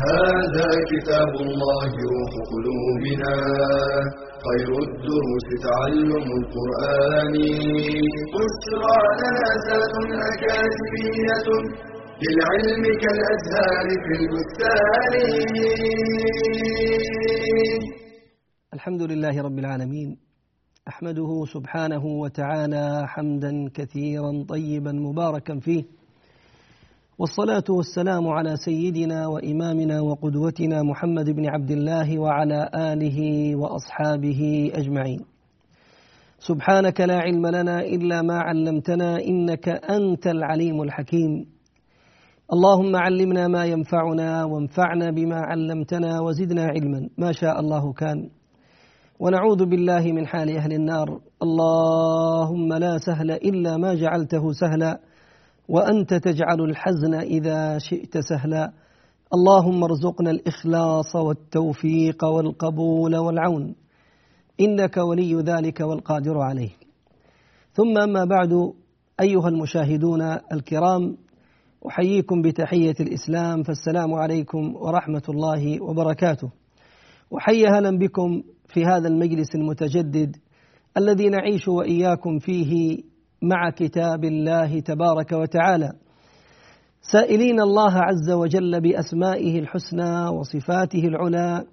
هذا كتاب الله روح قلوبنا خير الدروس تعلم القرآن. بشرى لنا زاد أكاديمية للعلم كالأزهار في البستان. الحمد لله رب العالمين أحمده سبحانه وتعالى حمدا كثيرا طيبا مباركا فيه والصلاة والسلام على سيدنا وإمامنا وقدوتنا محمد بن عبد الله وعلى آله وأصحابه أجمعين. سبحانك لا علم لنا إلا ما علمتنا إنك أنت العليم الحكيم. اللهم علمنا ما ينفعنا وانفعنا بما علمتنا وزدنا علما. ما شاء الله كان. ونعوذ بالله من حال أهل النار. اللهم لا سهل إلا ما جعلته سهلا. وأنت تجعل الحزن إذا شئت سهلا. اللهم ارزقنا الإخلاص والتوفيق والقبول والعون. إنك ولي ذلك والقادر عليه. ثم أما بعد أيها المشاهدون الكرام أحييكم بتحية الإسلام فالسلام عليكم ورحمة الله وبركاته. وحي أهلا بكم في هذا المجلس المتجدد الذي نعيش وإياكم فيه مع كتاب الله تبارك وتعالى. سائلين الله عز وجل بأسمائه الحسنى وصفاته العلى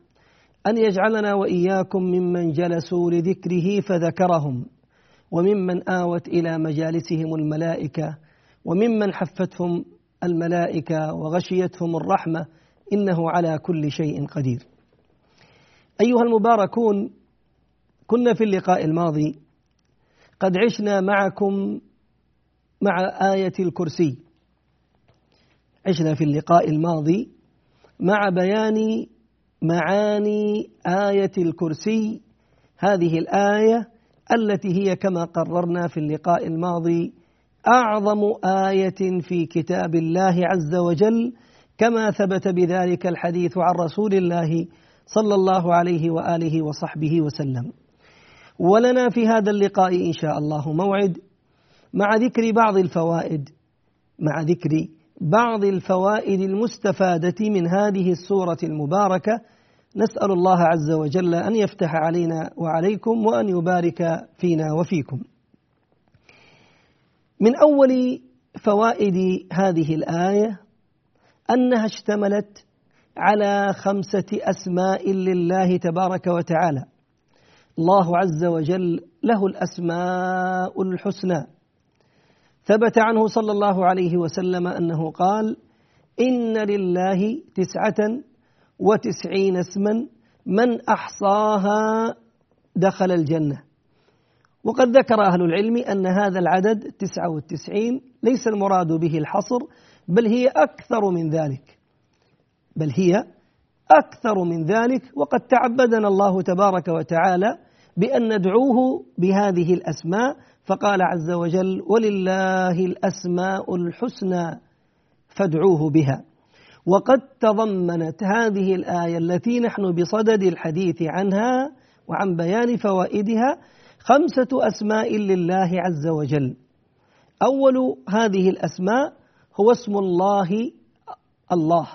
أن يجعلنا وإياكم ممن جلسوا لذكره فذكرهم وممن آوت إلى مجالسهم الملائكة وممن حفتهم الملائكة وغشيتهم الرحمة إنه على كل شيء قدير. أيها المباركون كنا في اللقاء الماضي قد عشنا معكم مع آية الكرسي عشنا في اللقاء الماضي مع بيان معاني آية الكرسي هذه الآية التي هي كما قررنا في اللقاء الماضي أعظم آية في كتاب الله عز وجل كما ثبت بذلك الحديث عن رسول الله صلى الله عليه وآله وصحبه وسلم. ولنا في هذا اللقاء إن شاء الله موعد مع ذكر بعض الفوائد مع ذكر بعض الفوائد المستفادة من هذه السورة المباركة نسأل الله عز وجل أن يفتح علينا وعليكم وأن يبارك فينا وفيكم. من أول فوائد هذه الآية أنها اشتملت على خمسة أسماء لله تبارك وتعالى الله عز وجل له الأسماء الحسنى. ثبت عنه صلى الله عليه وسلم أنه قال إن لله تسعة وتسعين اسما من أحصاها دخل الجنة. وقد ذكر أهل العلم أن هذا العدد تسعة والتسعين ليس المراد به الحصر بل هي أكثر من ذلك. بل هي أكثر من ذلك وقد تعبدنا الله تبارك وتعالى بأن ندعوه بهذه الأسماء. فقال عز وجل ولله الأسماء الحسنى فادعوه بها. وقد تضمنت هذه الآية التي نحن بصدد الحديث عنها وعن بيان فوائدها خمسة أسماء لله عز وجل. أول هذه الأسماء هو اسم الله الله.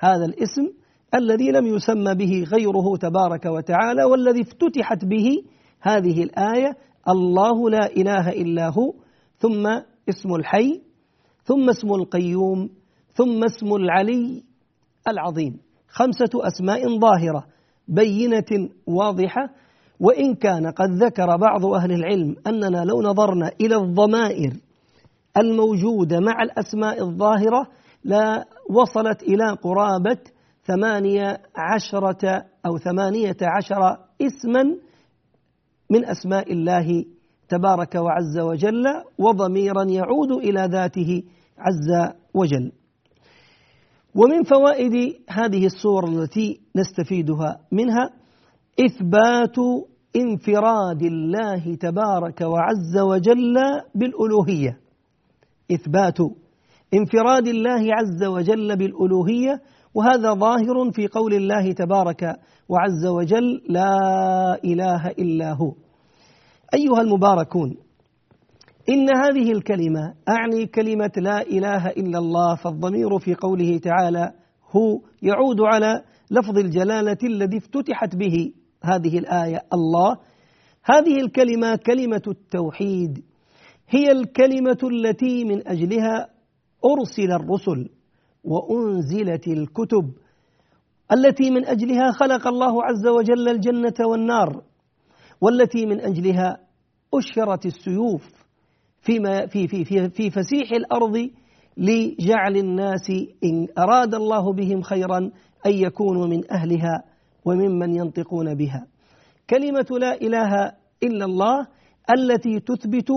هذا الاسم الذي لم يسمى به غيره تبارك وتعالى والذي افتتحت به هذه الآية الله لا إله إلا هو ثم اسم الحي ثم اسم القيوم ثم اسم العلي العظيم. خمسة أسماء ظاهرة بينة واضحة وإن كان قد ذكر بعض أهل العلم أننا لو نظرنا إلى الضمائر الموجودة مع الأسماء الظاهرة لا وصلت إلى قرابة ثمانية عشرة أو ثمانية عشر اسما من أسماء الله تبارك وعز وجل وضميرا يعود إلى ذاته عز وجل. ومن فوائد هذه السور التي نستفيدها منها إثبات انفراد الله تبارك وعز وجل بالألوهية. إثبات انفراد الله عز وجل بالألوهية وهذا ظاهر في قول الله تبارك وعز وجل لا إله إلا هو. أيها المباركون إن هذه الكلمة أعني كلمة لا إله إلا الله فالضمير في قوله تعالى هو يعود على لفظ الجلالة الذي افتتحت به هذه الآية الله. هذه الكلمة كلمة التوحيد هي الكلمة التي من أجلها أرسل الرسل. وأنزلت الكتب التي من أجلها خلق الله عز وجل الجنة والنار والتي من أجلها أشرت السيوف فيما في في في في فسيح الأرض لجعل الناس إن أراد الله بهم خيرا أن يكونوا من أهلها وممن ينطقون بها. كلمة لا إله إلا الله التي تثبت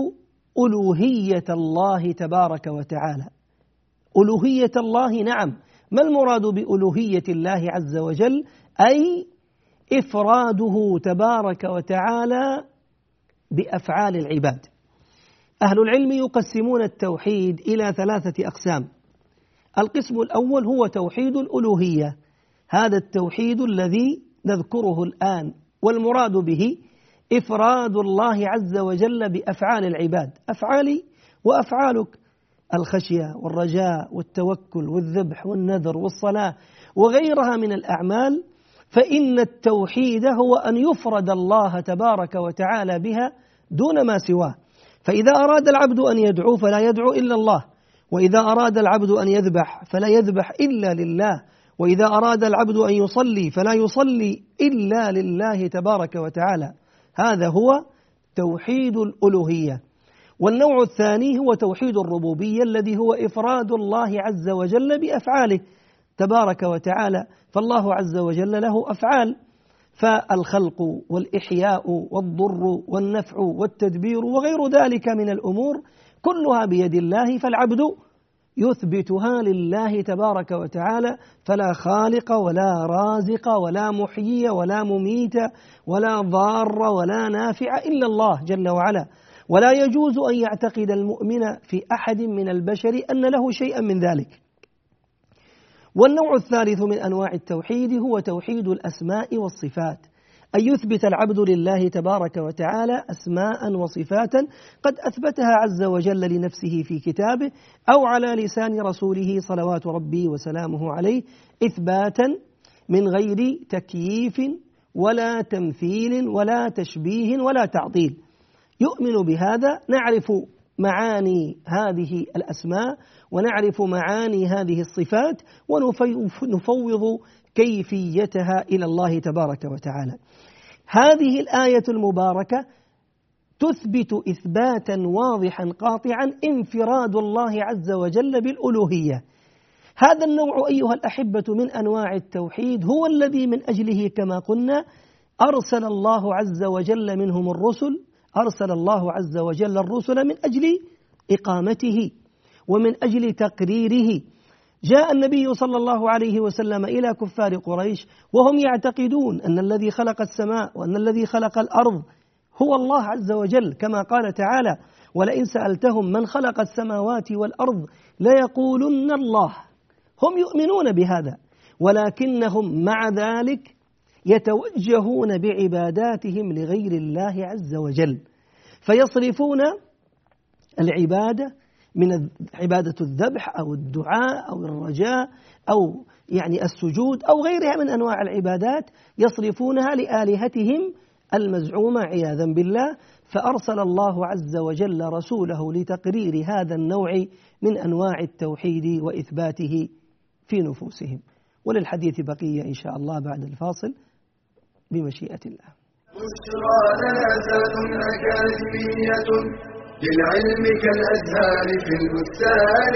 ألوهية الله تبارك وتعالى. ألوهية الله نعم. ما المراد بألوهية الله عز وجل؟ أي إفراده تبارك وتعالى بأفعال العباد. أهل العلم يقسمون التوحيد إلى ثلاثة أقسام. القسم الأول هو توحيد الألوهية. هذا التوحيد الذي نذكره الآن والمراد به إفراد الله عز وجل بأفعال العباد. أفعالي وأفعالك. الخشية والرجاء والتوكل والذبح والنذر والصلاة وغيرها من الأعمال فإن التوحيد هو أن يفرد الله تبارك وتعالى بها دون ما سواه. فإذا أراد العبد أن يدعو فلا يدعو إلا الله وإذا أراد العبد أن يذبح فلا يذبح إلا لله وإذا أراد العبد أن يصلي فلا يصلي إلا لله تبارك وتعالى. هذا هو توحيد الألوهية. والنوع الثاني هو توحيد الربوبية الذي هو إفراد الله عز وجل بأفعاله تبارك وتعالى فالله عز وجل له أفعال. فالخلق والإحياء والضر والنفع والتدبير وغير ذلك من الأمور كلها بيد الله فالعبد يثبتها لله تبارك وتعالى فلا خالق ولا رازق ولا محيي ولا مميت ولا ضار ولا نافع إلا الله جل وعلا. ولا يجوز أن يعتقد المؤمن في أحد من البشر أن له شيئا من ذلك. والنوع الثالث من أنواع التوحيد هو توحيد الأسماء والصفات أن يثبت العبد لله تبارك وتعالى أسماء وصفات قد أثبتها عز وجل لنفسه في كتابه أو على لسان رسوله صلوات ربي وسلامه عليه إثباتا من غير تكييف ولا تمثيل ولا تشبيه ولا تعطيل. يؤمن بهذا نعرف معاني هذه الأسماء ونعرف معاني هذه الصفات ونفوض كيفيتها إلى الله تبارك وتعالى. هذه الآية المباركة تثبت إثباتا واضحا قاطعا انفراد الله عز وجل بالألوهية. هذا النوع أيها الأحبة من أنواع التوحيد هو الذي من أجله كما قلنا أرسل الله عز وجل منهم الرسل أرسل الله عز وجل الرسل من أجل إقامته ومن أجل تقريره. جاء النبي صلى الله عليه وسلم إلى كفار قريش وهم يعتقدون أن الذي خلق السماء وأن الذي خلق الأرض هو الله عز وجل. كما قال تعالى ولئن سألتهم من خلق السماوات والأرض ليقولن الله. هم يؤمنون بهذا ولكنهم مع ذلك يتوجهون بعباداتهم لغير الله عز وجل فيصرفون العبادة من عبادة الذبح أو الدعاء أو الرجاء أو يعني السجود أو غيرها من أنواع العبادات يصرفونها لآلهتهم المزعومة عياذا بالله. فأرسل الله عز وجل رسوله لتقرير هذا النوع من أنواع التوحيد وإثباته في نفوسهم. وللحديث بقية إن شاء الله بعد الفاصل. بمشيئة الله. بشرى أكاديمية للعلم كالأزهار في البستان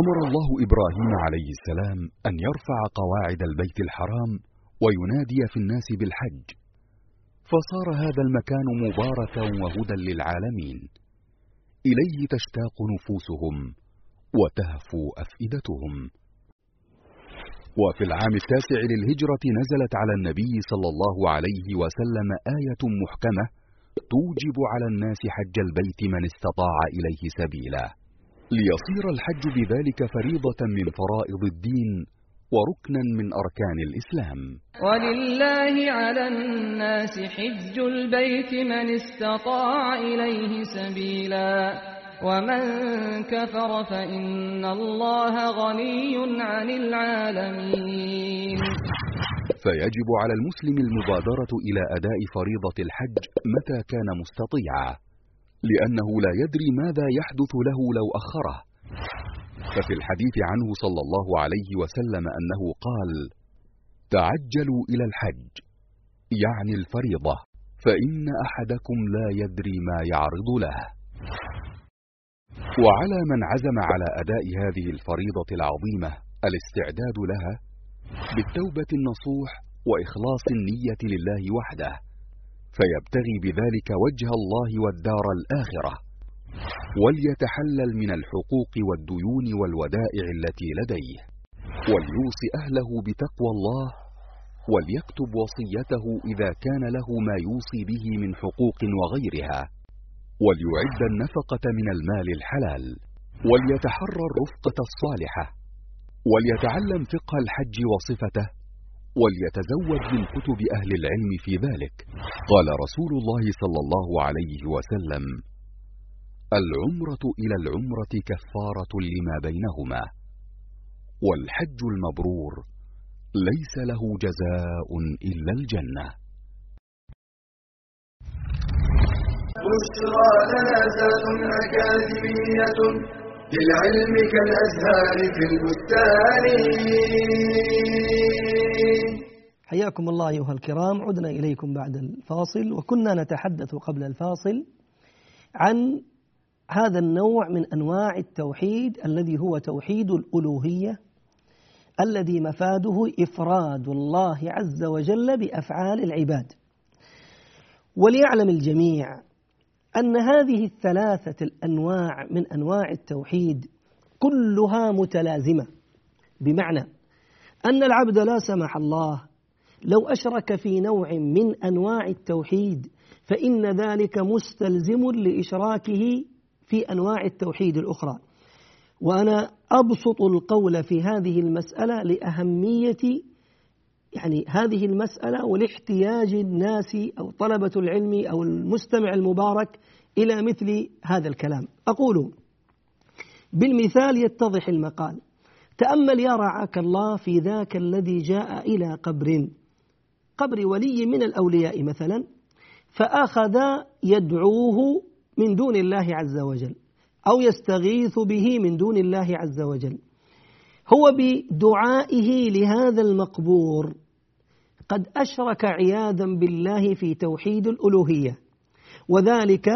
أمر الله إبراهيم عليه السلام أن يرفع قواعد البيت الحرام وينادي في الناس بالحج. فصار هذا المكان مباركا وهدى للعالمين. إليه تشتاق نفوسهم وتهفو أفئدتهم. وفي العام التاسع للهجرة نزلت على النبي صلى الله عليه وسلم آية محكمة توجب على الناس حج البيت من استطاع إليه سبيلا. ليصير الحج بذلك فريضة من فرائض الدين وركنا من أركان الإسلام. ولله على الناس حج البيت من استطاع إليه سبيلا. ومن كفر فإن الله غني عن العالمين. فيجب على المسلم المبادرة إلى أداء فريضة الحج متى كان مستطيعا لأنه لا يدري ماذا يحدث له لو أخره. ففي الحديث عنه صلى الله عليه وسلم أنه قال تعجلوا إلى الحج يعني الفريضة فإن أحدكم لا يدري ما يعرض له. وعلى من عزم على أداء هذه الفريضة العظيمة الاستعداد لها بالتوبة النصوح وإخلاص النية لله وحده فيبتغي بذلك وجه الله والدار الآخرة وليتحلل من الحقوق والديون والودائع التي لديه وليوصي أهله بتقوى الله وليكتب وصيته إذا كان له ما يوصي به من حقوق وغيرها. وليعد النفقة من المال الحلال وليتحرى الرفقة الصالحة وليتعلم فقه الحج وصفته وليتزود من كتب أهل العلم في ذلك. قال رسول الله صلى الله عليه وسلم العمرة إلى العمرة كفارة لما بينهما والحج المبرور ليس له جزاء إلا الجنة. بشرى أكاديمية للعلم كالأزهار في البستان. حياكم الله أيها الكرام عدنا إليكم بعد الفاصل وكنا نتحدث قبل الفاصل عن هذا النوع من أنواع التوحيد الذي هو توحيد الألوهية الذي مفاده إفراد الله عز وجل بأفعال العباد. وليعلم الجميع أن هذه الثلاثة الأنواع من أنواع التوحيد كلها متلازمة. بمعنى أن العبد لا سمح الله لو أشرك في نوع من أنواع التوحيد فإن ذلك مستلزم لإشراكه في أنواع التوحيد الأخرى. وأنا أبسط القول في هذه المسألة لأهمية يعني هذه المسألة ولاحتياج الناس أو طلبة العلم أو المستمع المبارك إلى مثل هذا الكلام. أقول بالمثال يتضح المقال تأمل يا رعاك الله في ذاك الذي جاء إلى قبر. قبر ولي من الأولياء مثلا فأخذ يدعوه من دون الله عز وجل أو يستغيث به من دون الله عز وجل. هو بدعائه لهذا المقبور قد أشرك عياذا بالله في توحيد الألوهية وذلك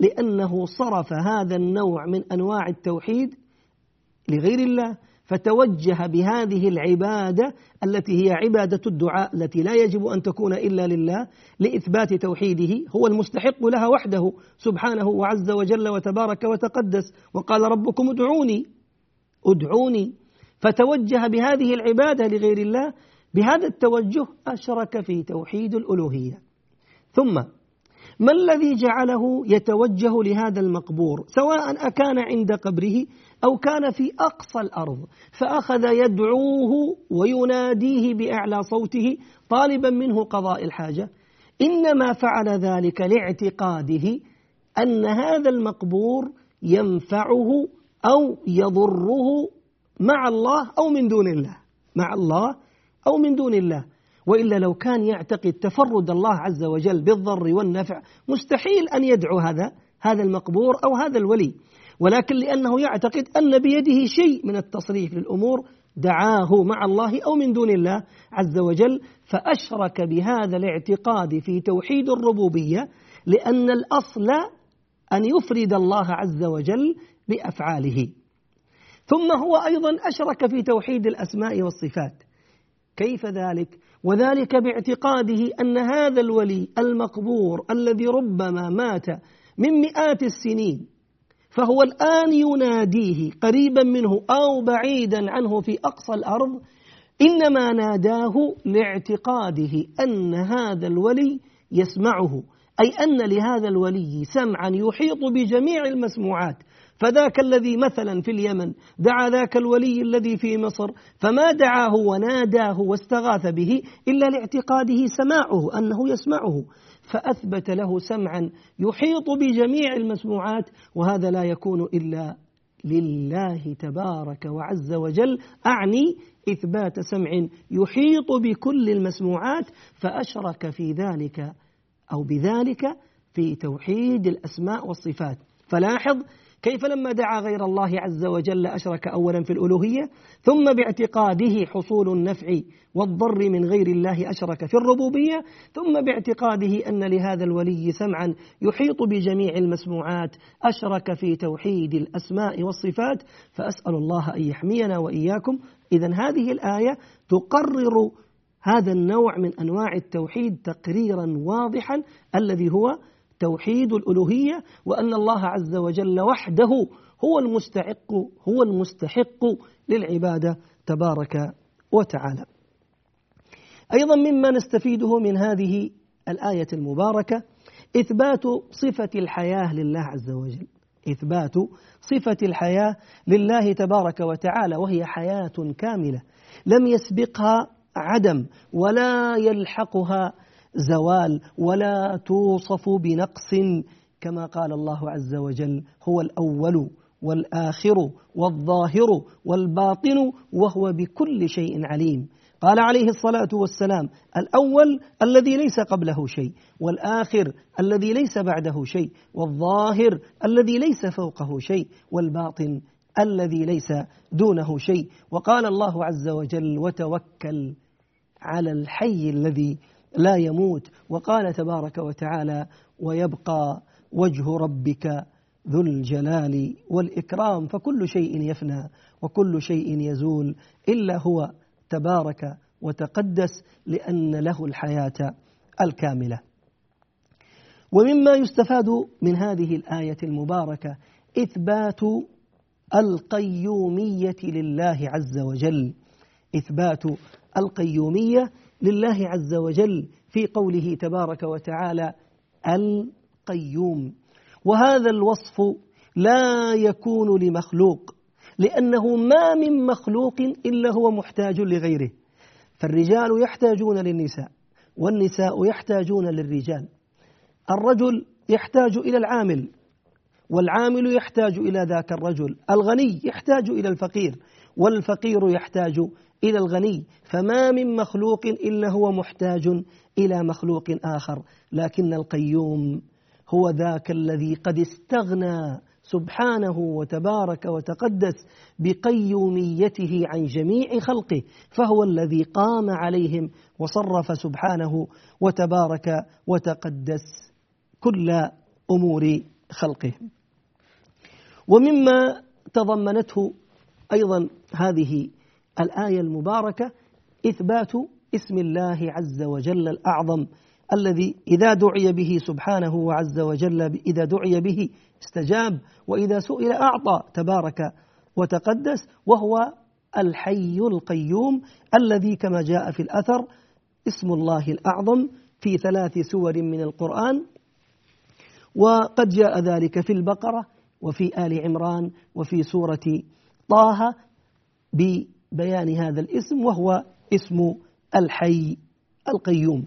لأنه صرف هذا النوع من أنواع التوحيد لغير الله فتوجه بهذه العبادة التي هي عبادة الدعاء التي لا يجب أن تكون إلا لله لإثبات توحيده هو المستحق لها وحده سبحانه وعز وجل وتبارك وتقدس وقال ربكم ادعوني ادعوني فتوجه بهذه العبادة لغير الله بهذا التوجه أشرك في توحيد الألوهية. ثم ما الذي جعله يتوجه لهذا المقبور؟ سواء أكان عند قبره أو كان في أقصى الأرض فأخذ يدعوه ويناديه بأعلى صوته طالبا منه قضاء الحاجة. إنما فعل ذلك لاعتقاده أن هذا المقبور ينفعه أو يضره مع الله أو من دون الله. مع الله أو من دون الله. وإلا لو كان يعتقد تفرد الله عز وجل بالضر والنفع مستحيل أن يدعو هذا هذا المقبور أو هذا الولي. ولكن لأنه يعتقد أن بيده شيء من التصريف للأمور دعاه مع الله أو من دون الله عز وجل فأشرك بهذا الاعتقاد في توحيد الربوبية لأن الأصل أن يفرد الله عز وجل بأفعاله. ثم هو أيضا أشرك في توحيد الأسماء والصفات كيف ذلك؟ وذلك باعتقاده أن هذا الولي المقبور الذي ربما مات من مئات السنين فهو الآن يناديه قريبا منه أو بعيدا عنه في أقصى الأرض إنما ناداه لاعتقاده أن هذا الولي يسمعه أي أن لهذا الولي سمعا يحيط بجميع المسموعات فذاك الذي مثلا في اليمن دعا ذاك الولي الذي في مصر فما دعاه وناداه واستغاث به إلا لاعتقاده سماعه أنه يسمعه. فأثبت له سمعا يحيط بجميع المسموعات وهذا لا يكون إلا لله تبارك وعز وجل. أعني إثبات سمع يحيط بكل المسموعات فأشرك في ذلك أو بذلك في توحيد الأسماء والصفات. فلاحظ كيف لما دعا غير الله عز وجل أشرك أولا في الألوهية ثم باعتقاده حصول النفع والضر من غير الله أشرك في الربوبية ثم باعتقاده أن لهذا الولي سمعا يحيط بجميع المسموعات أشرك في توحيد الأسماء والصفات فأسأل الله أن يحمينا وإياكم. إذا هذه الآية تقرر هذا النوع من أنواع التوحيد تقريرا واضحا الذي هو توحيد الألوهية وأن الله عز وجل وحده هو المستحق هو المستحق للعبادة تبارك وتعالى. أيضا مما نستفيده من هذه الآية المباركة إثبات صفة الحياة لله عز وجل. إثبات صفة الحياة لله تبارك وتعالى وهي حياة كاملة لم يسبقها عدم ولا يلحقها زوال ولا توصف بنقص كما قال الله عز وجل هو الأول والآخر والظاهر والباطن وهو بكل شيء عليم. قال عليه الصلاة والسلام الأول الذي ليس قبله شيء والآخر الذي ليس بعده شيء والظاهر الذي ليس فوقه شيء والباطن الذي ليس دونه شيء. وقال الله عز وجل وتوكل على الحي الذي لا يموت. وقال تبارك وتعالى ويبقى وجه ربك ذو الجلال والإكرام. فكل شيء يفنى وكل شيء يزول إلا هو تبارك وتقدس لأن له الحياة الكاملة. ومما يستفاد من هذه الآية المباركة إثبات القيومية لله عز وجل. إثبات القيومية لله عز وجل في قوله تبارك وتعالى القيوم. وهذا الوصف لا يكون لمخلوق لأنه ما من مخلوق إلا هو محتاج لغيره. فالرجال يحتاجون للنساء والنساء يحتاجون للرجال. الرجل يحتاج إلى العامل والعامل يحتاج إلى ذاك الرجل. الغني يحتاج إلى الفقير. والفقير يحتاج إلى الغني فما من مخلوق إلا هو محتاج إلى مخلوق آخر. لكن القيوم هو ذاك الذي قد استغنى سبحانه وتبارك وتقدس بقيوميته عن جميع خلقه فهو الذي قام عليهم وصرف سبحانه وتبارك وتقدس كل أمور خلقه. ومما تضمنته أيضا هذه الآية المباركة إثبات اسم الله عز وجل الأعظم الذي إذا دعي به سبحانه وعز وجل إذا دعي به استجاب وإذا سئل أعطى تبارك وتقدس وهو الحي القيوم الذي كما جاء في الأثر اسم الله الأعظم في ثلاث سور من القرآن. وقد جاء ذلك في البقرة وفي آل عمران وفي سورة طه ببيان هذا الاسم وهو اسم الحي القيوم.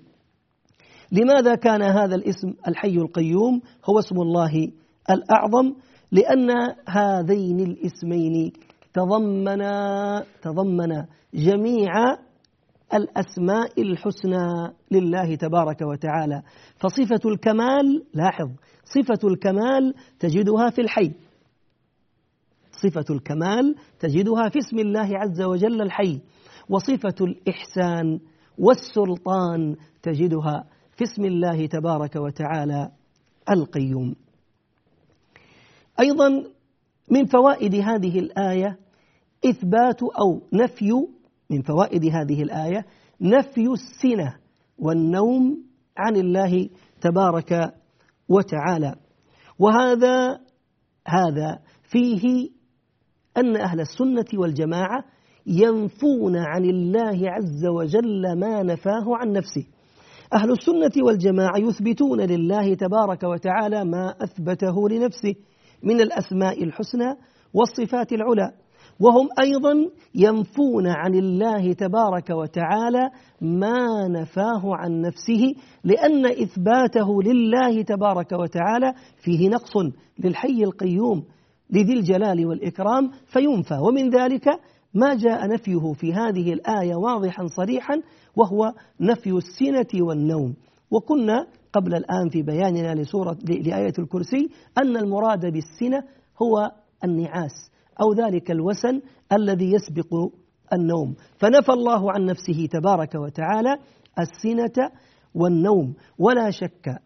لماذا كان هذا الاسم الحي القيوم؟ هو اسم الله الأعظم لأن هذين الاسمين تضمنا تضمنا جميع الأسماء الحسنى لله تبارك وتعالى. فصفة الكمال لاحظ صفة الكمال تجدها في الحي. صفة الكمال تجدها في اسم الله عز وجل الحي وصفة الإحسان والسلطان تجدها في اسم الله تبارك وتعالى القيوم. أيضا من فوائد هذه الآية إثبات أو نفي من فوائد هذه الآية نفي السنة والنوم عن الله تبارك وتعالى وهذا هذا فيه أن أهل السنة والجماعة ينفون عن الله عز وجل ما نفاه عن نفسه. أهل السنة والجماعة يثبتون لله تبارك وتعالى ما أثبته لنفسه من الأسماء الحسنى والصفات العلى. وهم أيضا ينفون عن الله تبارك وتعالى ما نفاه عن نفسه لأن إثباته لله تبارك وتعالى فيه نقص للحي القيوم. لذي الجلال والإكرام فينفى. ومن ذلك ما جاء نفيه في هذه الآية واضحا صريحا وهو نفي السنة والنوم. وكنا قبل الآن في بياننا لسورة لآية الكرسي أن المراد بالسنة هو النعاس أو ذلك الوسن الذي يسبق النوم. فنفى الله عن نفسه تبارك وتعالى السنة والنوم. ولا شك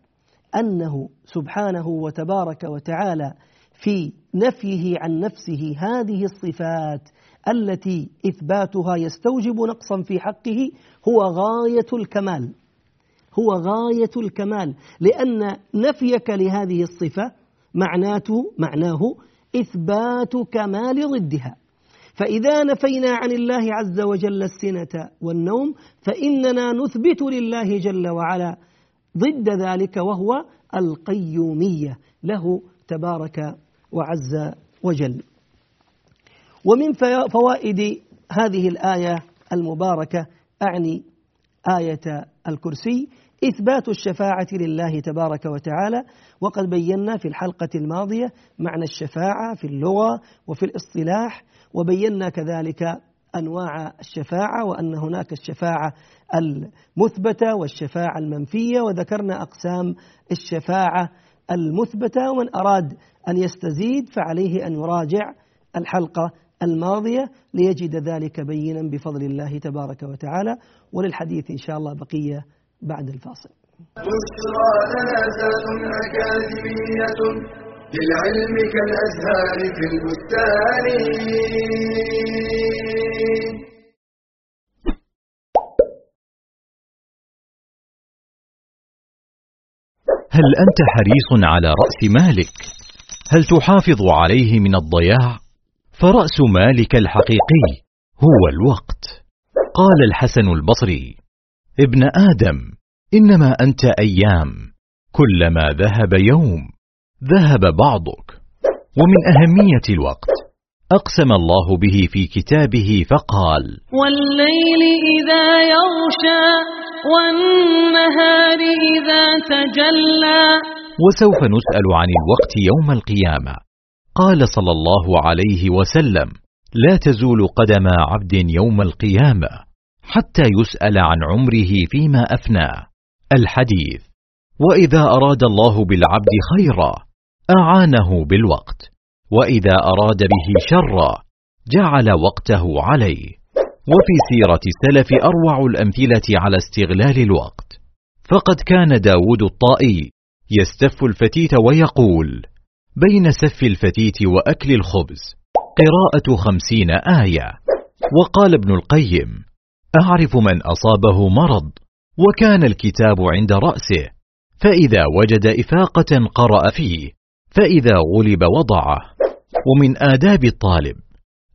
أنه سبحانه وتبارك وتعالى في نفيه عن نفسه هذه الصفات التي إثباتها يستوجب نقصا في حقه هو غاية الكمال. هو غاية الكمال. لأن نفيك لهذه الصفة معناته معناه إثبات كمال ضدها. فإذا نفينا عن الله عز وجل السنة والنوم فإننا نثبت لله جل وعلا ضد ذلك وهو القيومية. له تبارك وعز وجل. ومن فوائد هذه الآية المباركة أعني آية الكرسي إثبات الشفاعة لله تبارك وتعالى وقد بينا في الحلقة الماضية معنى الشفاعة في اللغة وفي الاصطلاح وبينا كذلك أنواع الشفاعة وأن هناك الشفاعة المثبتة والشفاعة المنفية وذكرنا أقسام الشفاعة المثبتة ومن أراد أن يستزيد فعليه أن يراجع الحلقة الماضية ليجد ذلك بينا بفضل الله تبارك وتعالى. وللحديث إن شاء الله بقية بعد الفاصل. بشرى لنا أكاديمية للعلم كالأزهار في البستان. هل أنت حريص على رأس مالك؟ هل تحافظ عليه من الضياع؟ فرأس مالك الحقيقي هو الوقت قال الحسن البصري ابن آدم إنما أنت أيام كلما ذهب يوم ذهب بعضك ومن أهمية الوقت أقسم الله به في كتابه فقال والليل إذا يغشى والنهار إذا تجلى وسوف نسأل عن الوقت يوم القيامة. قال صلى الله عليه وسلم لا تزول قدم عبد يوم القيامة حتى يسأل عن عمره فيما أفناه الحديث وإذا أراد الله بالعبد خيرا أعانه بالوقت وإذا أراد به شرا جعل وقته عليه. وفي سيرة السلف أروع الأمثلة على استغلال الوقت. فقد كان داود الطائي يستف الفتيت ويقول بين سف الفتيت وأكل الخبز. قراءة خمسين آية. وقال ابن القيم أعرف من أصابه مرض وكان الكتاب عند رأسه فإذا وجد إفاقة قرأ فيه فإذا غلب وضعه. ومن آداب الطالب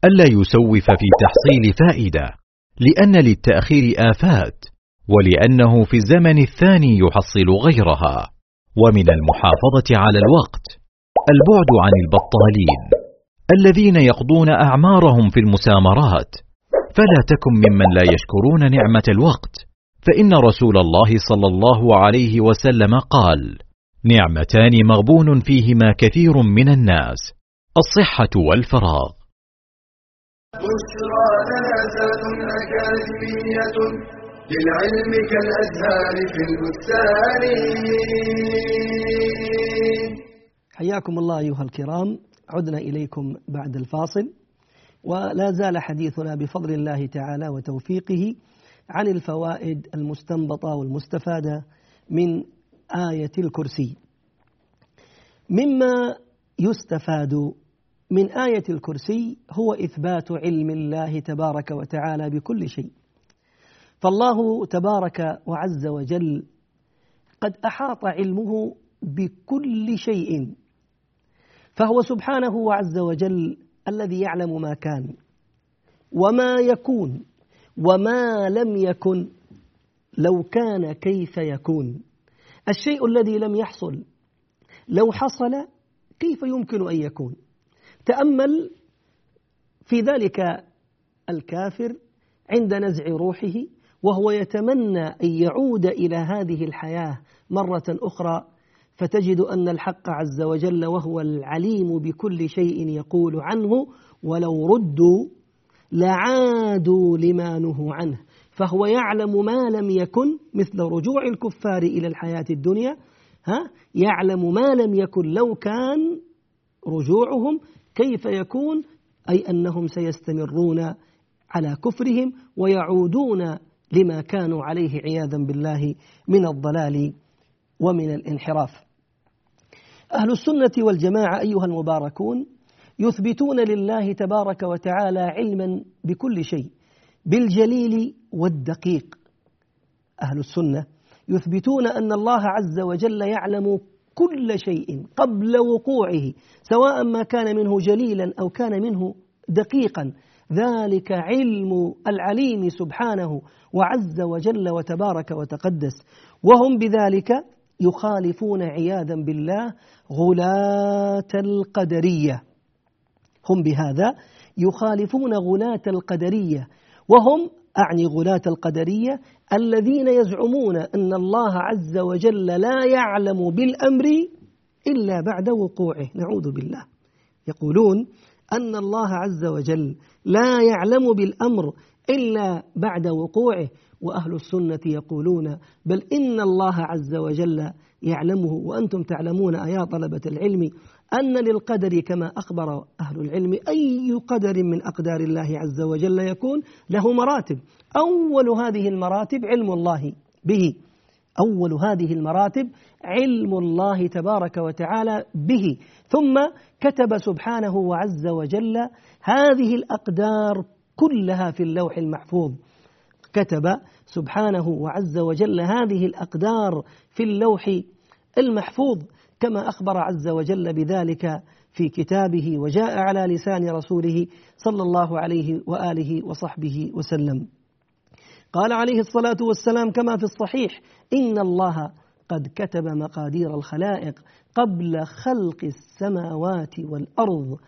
ألا يسوف في تحصيل فائدة لأن للتأخير آفات ولأنه في الزمن الثاني يحصل غيرها. ومن المحافظة على الوقت البعد عن البطالين الذين يقضون أعمارهم في المسامرات. فلا تكن ممن لا يشكرون نعمة الوقت. فإن رسول الله صلى الله عليه وسلم قال نعمتان مغبون فيهما كثير من الناس الصحة والفراغ. بشرى أكاديمية للعلم كالأزهار في البستان. حياكم الله أيها الكرام. عدنا إليكم بعد الفاصل. ولا زال حديثنا بفضل الله تعالى وتوفيقه عن الفوائد المستنبطة والمستفادة من آية الكرسي. مما يستفاد من آية الكرسي هو إثبات علم الله تبارك وتعالى بكل شيء. فالله تبارك وعز وجل قد أحاط علمه بكل شيء فهو سبحانه عز وجل الذي يعلم ما كان وما يكون وما لم يكن لو كان كيف يكون. الشيء الذي لم يحصل لو حصل كيف يمكن أن يكون؟ تأمل في ذلك الكافر عند نزع روحه وهو يتمنى أن يعود إلى هذه الحياة مرة أخرى فتجد أن الحق عز وجل وهو العليم بكل شيء يقول عنه ولو ردوا لعادوا لما نهوا عنه. فهو يعلم ما لم يكن مثل رجوع الكفار إلى الحياة الدنيا ها؟ يعلم ما لم يكن لو كان رجوعهم كيف يكون أي أنهم سيستمرون على كفرهم ويعودون لما كانوا عليه عياذا بالله من الضلال ومن الانحراف. أهل السنة والجماعة أيها المباركون يثبتون لله تبارك وتعالى علما بكل شيء بالجليل والدقيق. أهل السنة يثبتون أن الله عز وجل يعلم كل شيء قبل وقوعه سواء ما كان منه جليلا أو كان منه دقيقا. ذلك علم العليم سبحانه وعز وجل وتبارك وتقدس. وهم بذلك يخالفون عياذا بالله غلاة القدرية. هم بهذا يخالفون غلاة القدرية. وهم أعني غلاة القدرية الذين يزعمون أن الله عز وجل لا يعلم بالأمر إلا بعد وقوعه. نعوذ بالله. يقولون أن الله عز وجل لا يعلم بالأمر إلا بعد وقوعه وأهل السنة يقولون بل إن الله عز وجل يعلمه وأنتم تعلمون أيا طلبة العلم أن للقدر كما أخبر أهل العلم أي قدر من أقدار الله عز وجل يكون له مراتب. أول هذه المراتب علم الله به. أول هذه المراتب علم الله تبارك وتعالى به. ثم كتب سبحانه وعز وجل هذه الأقدار كلها في اللوح المحفوظ. كتب سبحانه وعز وجل هذه الأقدار في اللوح المحفوظ كما أخبر عز وجل بذلك في كتابه وجاء على لسان رسوله صلى الله عليه وآله وصحبه وسلم. قال عليه الصلاة والسلام كما في الصحيح إن الله قد كتب مقادير الخلائق قبل خلق السماوات والأرض.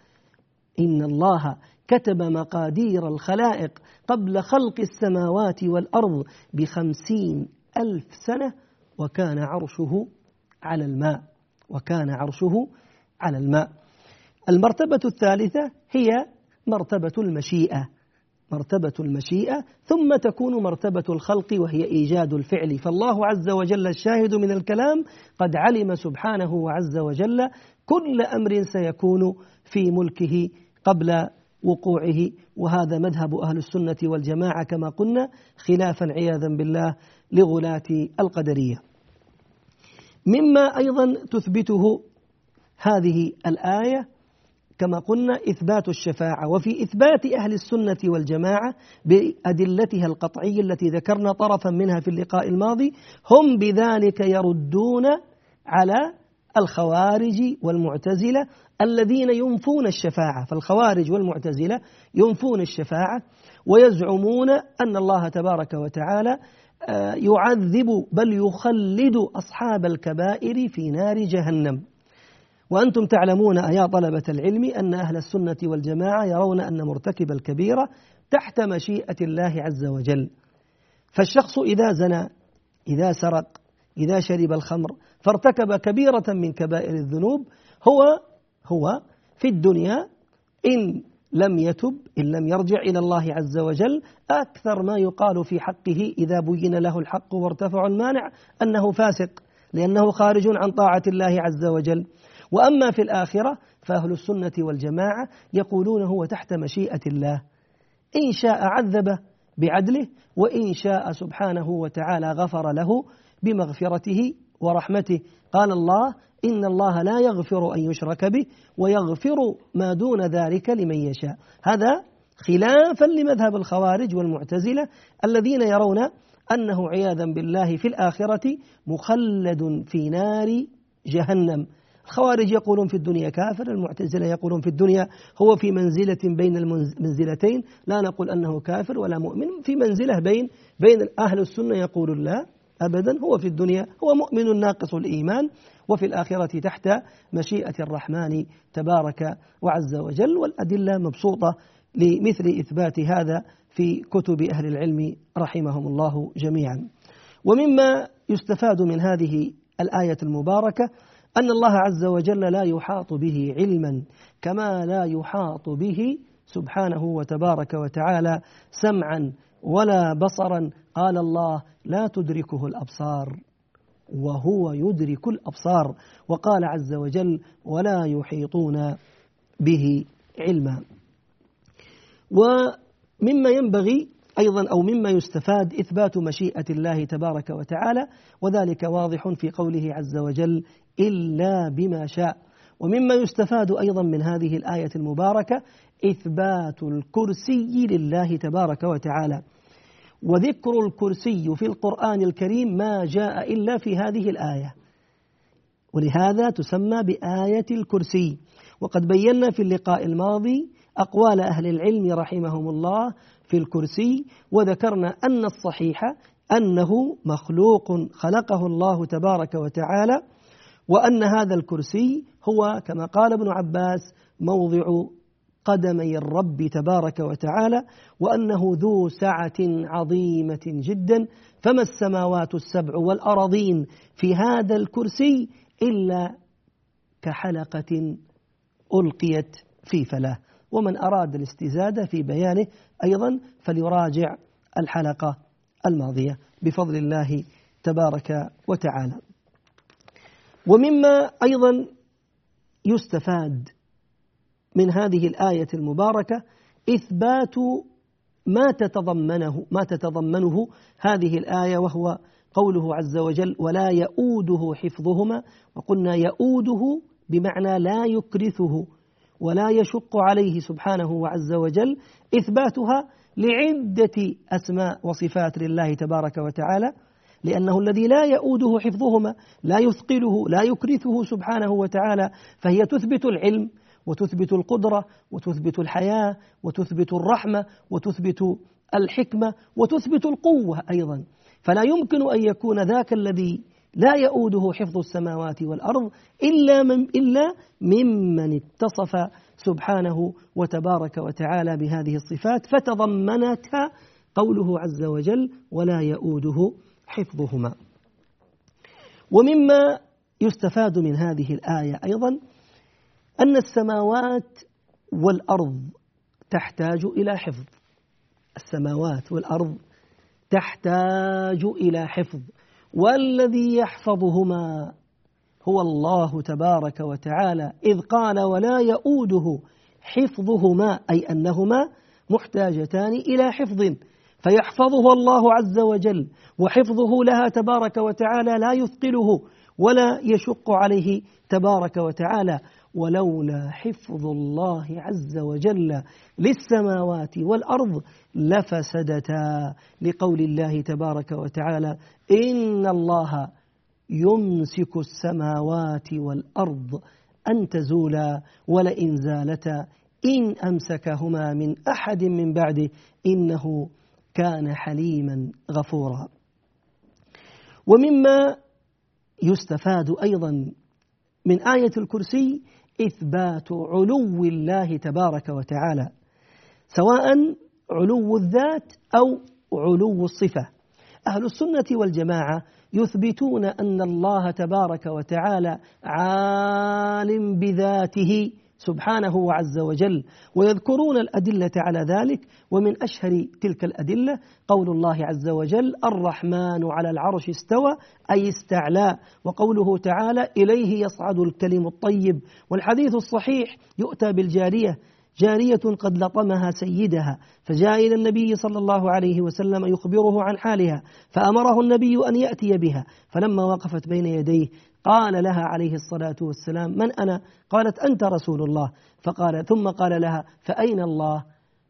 إن الله كتب مقادير الخلائق قبل خلق السماوات والأرض بخمسين ألف سنة وكان عرشه على الماء وكان عرشه على الماء. المرتبة الثالثة هي مرتبة المشيئة. مرتبة المشيئة ثم تكون مرتبة الخلق وهي إيجاد الفعل. فالله عز وجل الشاهد من الكلام قد علم سبحانه وعز وجل كل أمر سيكون في ملكه قبل وقوعه. وهذا مذهب أهل السنة والجماعة كما قلنا خلافا عياذا بالله لغلاة القدرية. مما أيضا تثبته هذه الآية كما قلنا إثبات الشفاعة وفي إثبات أهل السنة والجماعة بأدلتها القطعية التي ذكرنا طرفا منها في اللقاء الماضي هم بذلك يردون على الخوارج والمعتزلة الذين ينفون الشفاعة. فالخوارج والمعتزلة ينفون الشفاعة ويزعمون أن الله تبارك وتعالى آه، يعذب بل يخلد أصحاب الكبائر في نار جهنم. وأنتم تعلمون أيا طلبة العلم أن أهل السنة والجماعة يرون أن مرتكب الكبيرة تحت مشيئة الله عز وجل. فالشخص إذا زنى إذا سرق إذا شرب الخمر فارتكب كبيرة من كبائر الذنوب هو هو في الدنيا إن لم يتب إن لم يرجع إلى الله عز وجل أكثر ما يقال في حقه إذا بين له الحق وارتفع المانع أنه فاسق لأنه خارج عن طاعة الله عز وجل. وأما في الآخرة فأهل السنة والجماعة يقولون هو تحت مشيئة الله. إن شاء عذبه بعدله وإن شاء سبحانه وتعالى غفر له بمغفرته ورحمته. قال الله إن الله لا يغفر أن يشرك به ويغفر ما دون ذلك لمن يشاء. هذا خلافا لمذهب الخوارج والمعتزلة الذين يرون أنه عياذا بالله في الآخرة مخلد في نار جهنم. الخوارج يقولون في الدنيا كافر المعتزلة يقولون في الدنيا هو في منزلة بين المنزلتين لا نقول أنه كافر ولا مؤمن في منزلة بين بين أهل السنة يقول لا أبدا هو في الدنيا هو مؤمن ناقص الإيمان وفي الآخرة تحت مشيئة الرحمن تبارك وعز وجل والأدلة مبسوطة لمثل إثبات هذا في كتب أهل العلم رحمهم الله جميعا. ومما يستفاد من هذه الآية المباركة أن الله عز وجل لا يحاط به علما كما لا يحاط به سبحانه وتبارك وتعالى سمعا ولا بصرا. قال الله لا تدركه الأبصار وهو يدرك الأبصار. وقال عز وجل ولا يحيطون به علما. ومما ينبغي أيضا أو مما يستفاد إثبات مشيئة الله تبارك وتعالى وذلك واضح في قوله عز وجل إلا بما شاء. ومما يستفاد أيضا من هذه الآية المباركة إثبات الكرسي لله تبارك وتعالى. وذكر الكرسي في القرآن الكريم ما جاء إلا في هذه الآية. ولهذا تسمى بآية الكرسي. وقد بينا في اللقاء الماضي أقوال أهل العلم رحمهم الله في الكرسي وذكرنا أن الصحيح أنه مخلوق خلقه الله تبارك وتعالى وأن هذا الكرسي هو كما قال ابن عباس موضع قدمي الرب تبارك وتعالى وأنه ذو سعة عظيمة جدا فما السماوات السبع والأراضين في هذا الكرسي إلا كحلقة ألقيت في فلاه. ومن أراد الاستزادة في بيانه أيضا فليراجع الحلقة الماضية. بفضل الله تبارك وتعالى. ومما أيضا يستفاد من هذه الآية المباركة إثبات ما تتضمنه ما تتضمنه هذه الآية وهو قوله عز وجل ولا يؤوده حفظهما وقلنا يؤوده بمعنى لا يكرثه ولا يشق عليه سبحانه وعز وجل إثباتها لعدة أسماء وصفات لله تبارك وتعالى. لأنه الذي لا يؤوده حفظهما لا يثقله لا يكرثه سبحانه وتعالى فهي تثبت العلم وتثبت القدرة وتثبت الحياة وتثبت الرحمة وتثبت الحكمة وتثبت القوة أيضا. فلا يمكن أن يكون ذاك الذي لا يؤوده حفظ السماوات والأرض إلا من إلا ممن اتصف سبحانه وتبارك وتعالى بهذه الصفات فتضمنتها قوله عز وجل ولا يؤوده حفظهما. ومما يستفاد من هذه الآية أيضا أن السماوات والأرض تحتاج إلى حفظ. السماوات والأرض تحتاج إلى حفظ. والذي يحفظهما هو الله تبارك وتعالى. إذ قال ولا يؤوده حفظهما أي أنهما محتاجتان إلى حفظ. فيحفظه الله عز وجل وحفظه لها تبارك وتعالى لا يثقله ولا يشق عليه تبارك وتعالى. ولولا حفظ الله عز وجل للسماوات والأرض لفسدتا. لقول الله تبارك وتعالى إن الله يمسك السماوات والأرض أن تزولا ولئن زالتا إن أمسكهما من أحد من بعده إنه كان حليما غفورا. ومما يستفاد أيضا من آية الكرسي إثبات علو الله تبارك وتعالى سواء علو الذات أو علو الصفة. أهل السنة والجماعة يثبتون أن الله تبارك وتعالى عالم بذاته سبحانه وعز وجل ويذكرون الأدلة على ذلك ومن أشهر تلك الأدلة قول الله عز وجل الرحمن على العرش استوى أي استعلى وقوله تعالى إليه يصعد الكلم الطيب والحديث الصحيح يؤتى بالجارية جارية قد لطمها سيدها فجاء إلى النبي صلى الله عليه وسلم يخبره عن حالها فأمره النبي أن يأتي بها فلما وقفت بين يديه قال لها عليه الصلاة والسلام من أنا؟ قالت أنت رسول الله. فقال ثم قال لها فأين الله؟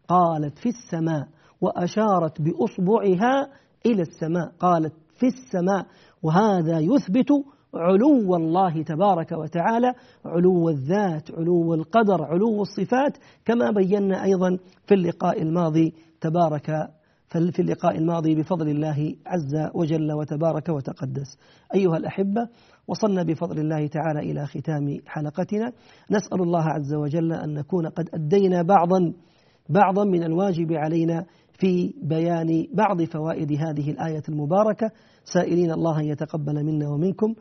قالت في السماء. وأشارت بأصبعها إلى السماء قالت في السماء. وهذا يثبت علو الله تبارك وتعالى علو الذات علو القدر علو الصفات كما بينا أيضا في اللقاء الماضي تبارك في اللقاء الماضي بفضل الله عز وجل وتبارك وتقدس. أيها الأحبة وصلنا بفضل الله تعالى إلى ختام حلقتنا. نسأل الله عز وجل أن نكون قد أدينا بعضا بعضا من الواجب علينا في بيان بعض فوائد هذه الآية المباركة. سائلين الله أن يتقبل منا ومنكم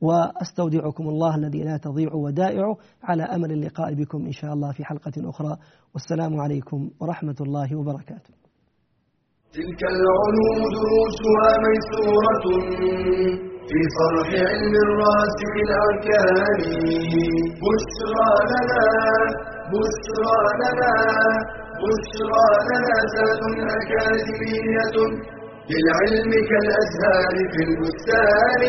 وأستودعكم الله الذي لا تضيع ودائعه. على أمل اللقاء بكم إن شاء الله في حلقة أخرى. والسلام عليكم ورحمة الله وبركاته. تلك العلوم دروسها ميسورة. في صرح علم الراسخ الأركان بشرى لنا بشرى لنا بشرى لنا زاد أكاديمية للعلم كالأزهار في البستان.